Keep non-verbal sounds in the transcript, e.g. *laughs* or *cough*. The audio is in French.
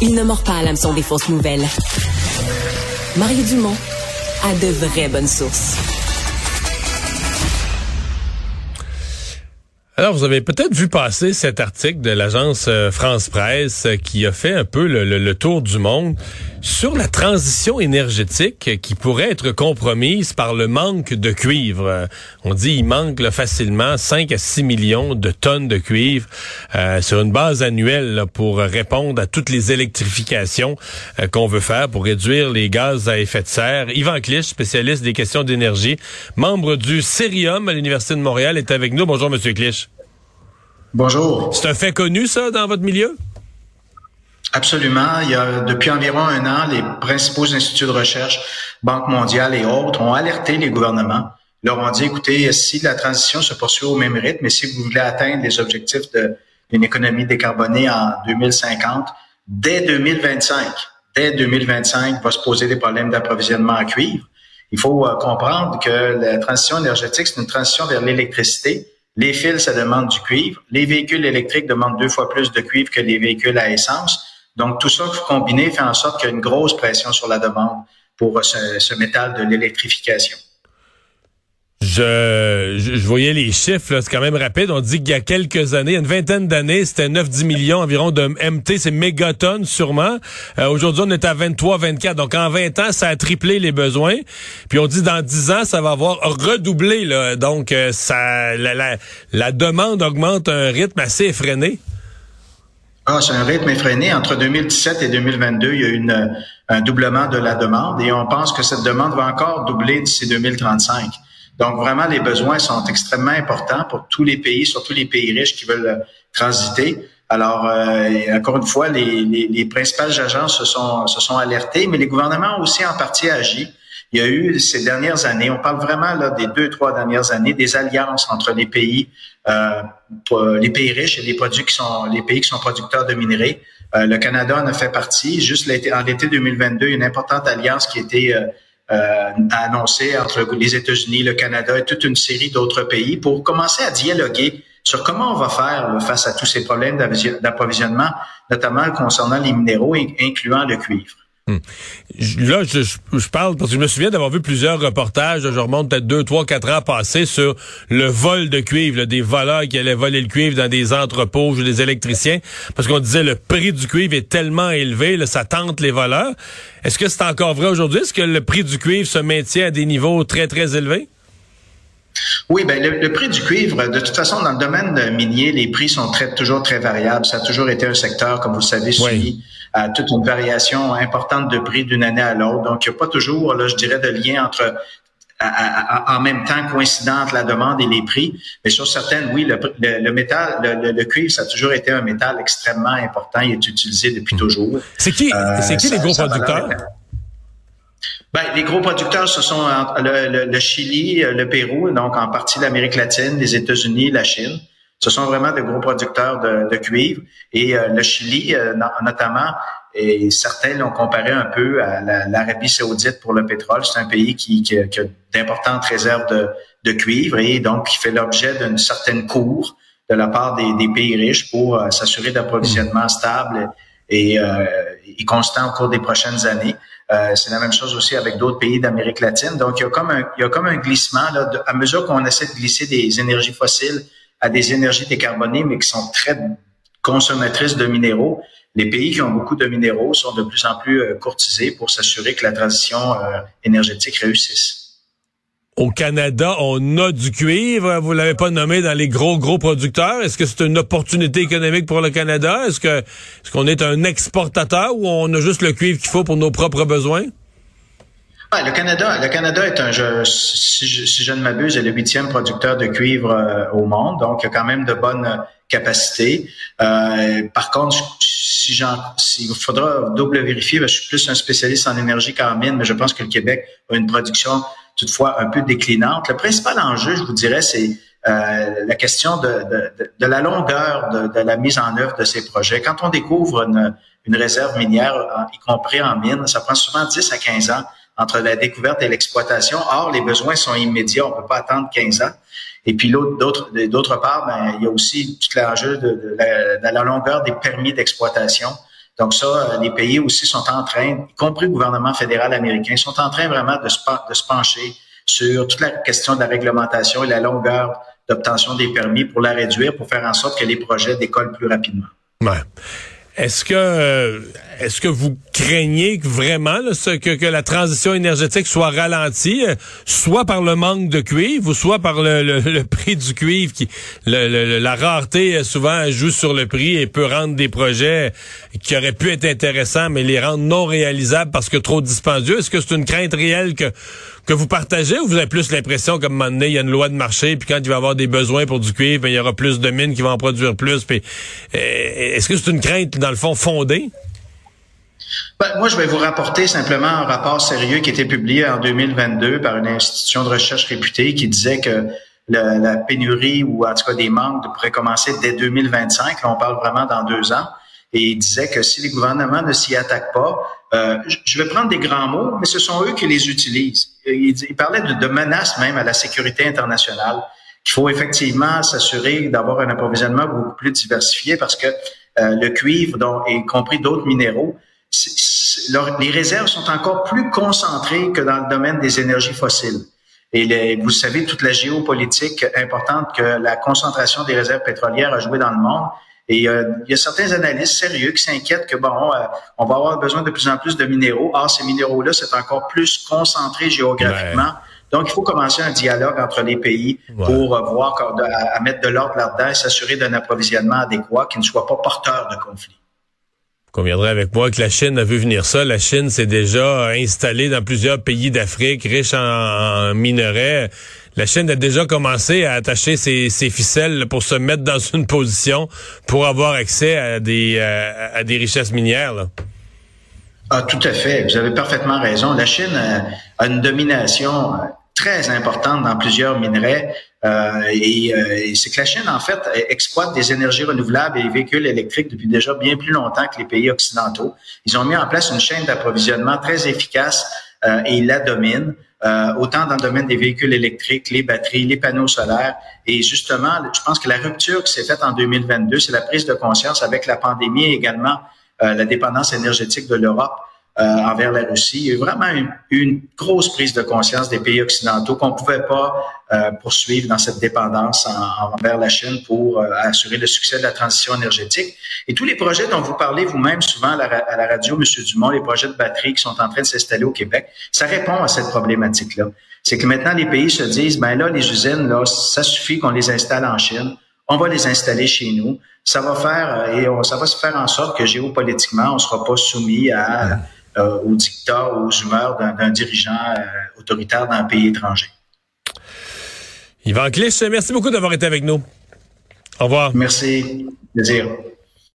il ne mord pas à l'hameçon des fausses nouvelles. Mario Dumont a de vraies bonnes sources. Alors, vous avez peut-être vu passer cet article de l'agence euh, France Presse euh, qui a fait un peu le, tour du monde sur la transition énergétique qui pourrait être compromise par le manque de cuivre. Euh, on dit il manque facilement 5 à 6 millions de tonnes de cuivre sur une base annuelle pour répondre à toutes les électrifications qu'on veut faire pour réduire les gaz à effet de serre. Yvan Clich, spécialiste des questions d'énergie, membre du Cerium à l'Université de Montréal, est avec nous. Bonjour, Monsieur Clich. Bonjour. C'est un fait connu, ça, dans votre milieu? Absolument. Il y a depuis environ un an, les principaux instituts de recherche, Banque mondiale et autres, ont alerté les gouvernements. Ils leur ont dit, écoutez, si la transition se poursuit au même rythme, et si vous voulez atteindre les objectifs d'une économie décarbonée en 2050, dès 2025, dès 2025, va se poser des problèmes d'approvisionnement en cuivre. Il faut euh, comprendre que la transition énergétique, c'est une transition vers l'électricité les fils, ça demande du cuivre. Les véhicules électriques demandent deux fois plus de cuivre que les véhicules à essence. Donc, tout ça combiné fait en sorte qu'il y a une grosse pression sur la demande pour ce, ce métal de l'électrification. Je, je, voyais les chiffres, c'est quand même rapide. On dit qu'il y a quelques années, une vingtaine d'années, c'était 9-10 millions environ de MT, c'est mégatonnes sûrement. Euh, aujourd'hui, on est à 23-24. Donc en 20 ans, ça a triplé les besoins. Puis on dit dans 10 ans, ça va avoir redoublé. Là. Donc euh, ça, la, la, la demande augmente à un rythme assez effréné. Ah, c'est un rythme effréné. Entre 2017 et 2022, il y a eu une, un doublement de la demande et on pense que cette demande va encore doubler d'ici 2035. Donc, vraiment, les besoins sont extrêmement importants pour tous les pays, surtout les pays riches qui veulent euh, transiter. Alors, euh, encore une fois, les, les, les, principales agences se sont, se sont alertées, mais les gouvernements ont aussi en partie agi. Il y a eu ces dernières années, on parle vraiment là des deux, trois dernières années, des alliances entre les pays, euh, les pays riches et les produits qui sont les pays qui sont producteurs de minerais. Euh, le Canada en a fait partie. Juste l'été, en l'été 2022, une importante alliance qui était euh, euh, annoncé entre les États-Unis, le Canada et toute une série d'autres pays pour commencer à dialoguer sur comment on va faire face à tous ces problèmes d'approvisionnement, notamment concernant les minéraux, incluant le cuivre. Hmm. Là, je, je, parle parce que je me souviens d'avoir vu plusieurs reportages, je remonte peut-être deux, trois, quatre ans passés sur le vol de cuivre, des voleurs qui allaient voler le cuivre dans des entrepôts des électriciens, parce qu'on disait le prix du cuivre est tellement élevé, là, ça tente les voleurs. Est-ce que c'est encore vrai aujourd'hui? Est-ce que le prix du cuivre se maintient à des niveaux très, très élevés? Oui, ben le, prix du cuivre, de toute façon, dans le domaine minier, les prix sont très, toujours très variables. Ça a toujours été un secteur, comme vous le savez, suivi à toute une variation importante de prix d'une année à l'autre. Donc, il n'y a pas toujours, là, je dirais, de lien entre en même temps coïncidente la demande et les prix. Mais sur certaines, oui, le, métal, le, cuivre, ça a toujours été un métal extrêmement important. Il est utilisé depuis hmm. toujours. C'est qui, euh, c'est qui les gros producteurs? Ben, les gros producteurs, ce sont le, le, Chili, le Pérou, donc en partie l'Amérique latine, les États-Unis, la Chine. Ce sont vraiment de gros producteurs de, cuivre. Et euh, le Chili, euh, notamment, et certains l'ont comparé un peu à l'Arabie saoudite pour le pétrole. C'est un pays qui, a d'importantes réserves de, cuivre et donc qui fait l'objet d'une certaine cour de la part des, pays riches pour euh, s'assurer d'approvisionnement stable et, constant au cours des prochaines années. c'est la même chose aussi avec d'autres pays d'Amérique latine. Donc, il y a comme un, il y a comme un glissement là, à mesure qu'on essaie de glisser des énergies fossiles à des énergies décarbonées, mais qui sont très consommatrices de minéraux. Les pays qui ont beaucoup de minéraux sont de plus en plus euh, courtisés pour s'assurer que la transition euh, énergétique réussisse. Au Canada, on a du cuivre. Vous l'avez pas nommé dans les gros gros producteurs. Est-ce que c'est une opportunité économique pour le Canada? Est-ce que est-ce qu'on est un exportateur ou on a juste le cuivre qu'il faut pour nos propres besoins? Le Canada, le Canada est un, je, si, je, ne m'abuse, est le huitième producteur de cuivre euh, au monde, donc il y a quand même de bonnes capacités. Euh, par contre, si j'en, il faudra double vérifier, je suis plus un spécialiste en énergie qu'en mine, mais je pense que le Québec a une production toutefois un peu déclinante. Le principal enjeu, je vous dirais, c'est euh, la question de, la longueur de, de, la mise en œuvre de ces projets. Quand on découvre une, une réserve minière, y compris en mine, ça prend souvent 10 à 15 ans entre la découverte et l'exploitation. Or, les besoins sont immédiats. On ne peut pas attendre 15 ans. Et puis, d'autre, part, ben, il y a aussi tout l'enjeu de, la, longueur des permis d'exploitation. Donc ça, les pays aussi sont en train, y compris le gouvernement fédéral américain, sont en train vraiment de se, de se pencher sur toute la question de la réglementation et la longueur d'obtention des permis pour la réduire, pour faire en sorte que les projets décollent plus rapidement. Ouais. Est-ce que euh, est-ce que vous craignez vraiment ce, que, que, la transition énergétique soit ralentie, euh, soit par le manque de cuivre, ou soit par le, le, *laughs* prix du cuivre qui la rareté euh, souvent joue sur le prix et peut rendre des projets qui auraient pu être intéressants, mais les rendre non réalisables parce que trop dispendieux? Est-ce que c'est une crainte réelle que que vous partagez ou vous avez plus l'impression comme un moment donné, il y a une loi de marché, puis quand il va y avoir des besoins pour du cuivre, ben, il y aura plus de mines qui vont en produire plus. Puis, euh, est-ce que c'est une crainte, dans le fond, fondée? Ben, moi, je vais vous rapporter simplement un rapport sérieux qui été publié en 2022 par une institution de recherche réputée qui disait que la, pénurie ou en tout cas des manques pourraient commencer dès 2025. Là, on parle vraiment dans deux ans. Et il disait que si les gouvernements ne s'y attaquent pas, euh, je vais prendre des grands mots, mais ce sont eux qui les utilisent. Il, parlait de, menaces même à la sécurité internationale. Il faut effectivement s'assurer d'avoir un approvisionnement beaucoup plus diversifié parce que euh, le cuivre, dont, y compris d'autres minéraux, les réserves sont encore plus concentrées que dans le domaine des énergies fossiles. Et vous savez, toute la géopolitique importante que la concentration des réserves pétrolières a joué dans le monde. Et euh, il y a certains analystes sérieux qui s'inquiètent que bon, euh, on va avoir besoin de plus en plus de minéraux. Or, ces minéraux-là, c'est encore plus concentré géographiquement. Donc, il faut commencer un dialogue entre les pays pour euh, voir à, à, mettre de l'ordre là-dedans et s'assurer d'un approvisionnement adéquat qui ne soit pas porteur de conflits conviendrait avec moi que la Chine a vu venir ça. La Chine s'est déjà installée dans plusieurs pays d'Afrique riches en, minerais. La Chine a déjà commencé à attacher ses, ficelles pour se mettre dans une position pour avoir accès à des, euh, richesses minières. Ah, tout à fait. Vous avez parfaitement raison. La Chine a une domination très importante dans plusieurs minerais. Euh, et, euh, c'est que la Chine, en fait, exploite des énergies renouvelables et les véhicules électriques depuis déjà bien plus longtemps que les pays occidentaux. Ils ont mis en place une chaîne d'approvisionnement très efficace euh, et ils la dominent. Euh, autant dans le domaine des véhicules électriques, les batteries, les panneaux solaires. Et justement, je pense que la rupture qui s'est faite en 2022, c'est la prise de conscience avec la pandémie et également euh, la dépendance énergétique de l'Europe envers la Russie. Il y a eu vraiment une, grosse prise de conscience des pays occidentaux qu'on ne pouvait pas euh, poursuivre dans cette dépendance envers la Chine pour euh, assurer le succès de la transition énergétique. Et tous les projets dont vous parlez vous-même souvent à la, radio, Monsieur Dumont, les projets de batterie qui sont en train de s'installer au Québec, ça répond à cette problématique-là. C'est que maintenant les pays se disent, ben là, les usines, là, ça suffit qu'on les installe en Chine on va les installer chez nous. Ça va faire et ça va se faire en sorte que géopolitiquement, on ne sera pas soumis à euh, aux dictats, aux humeurs d'un dirigeant euh, autoritaire d'un pays étranger. Yvan Clich, merci beaucoup d'avoir été avec nous. Au revoir. Merci. Plaisir.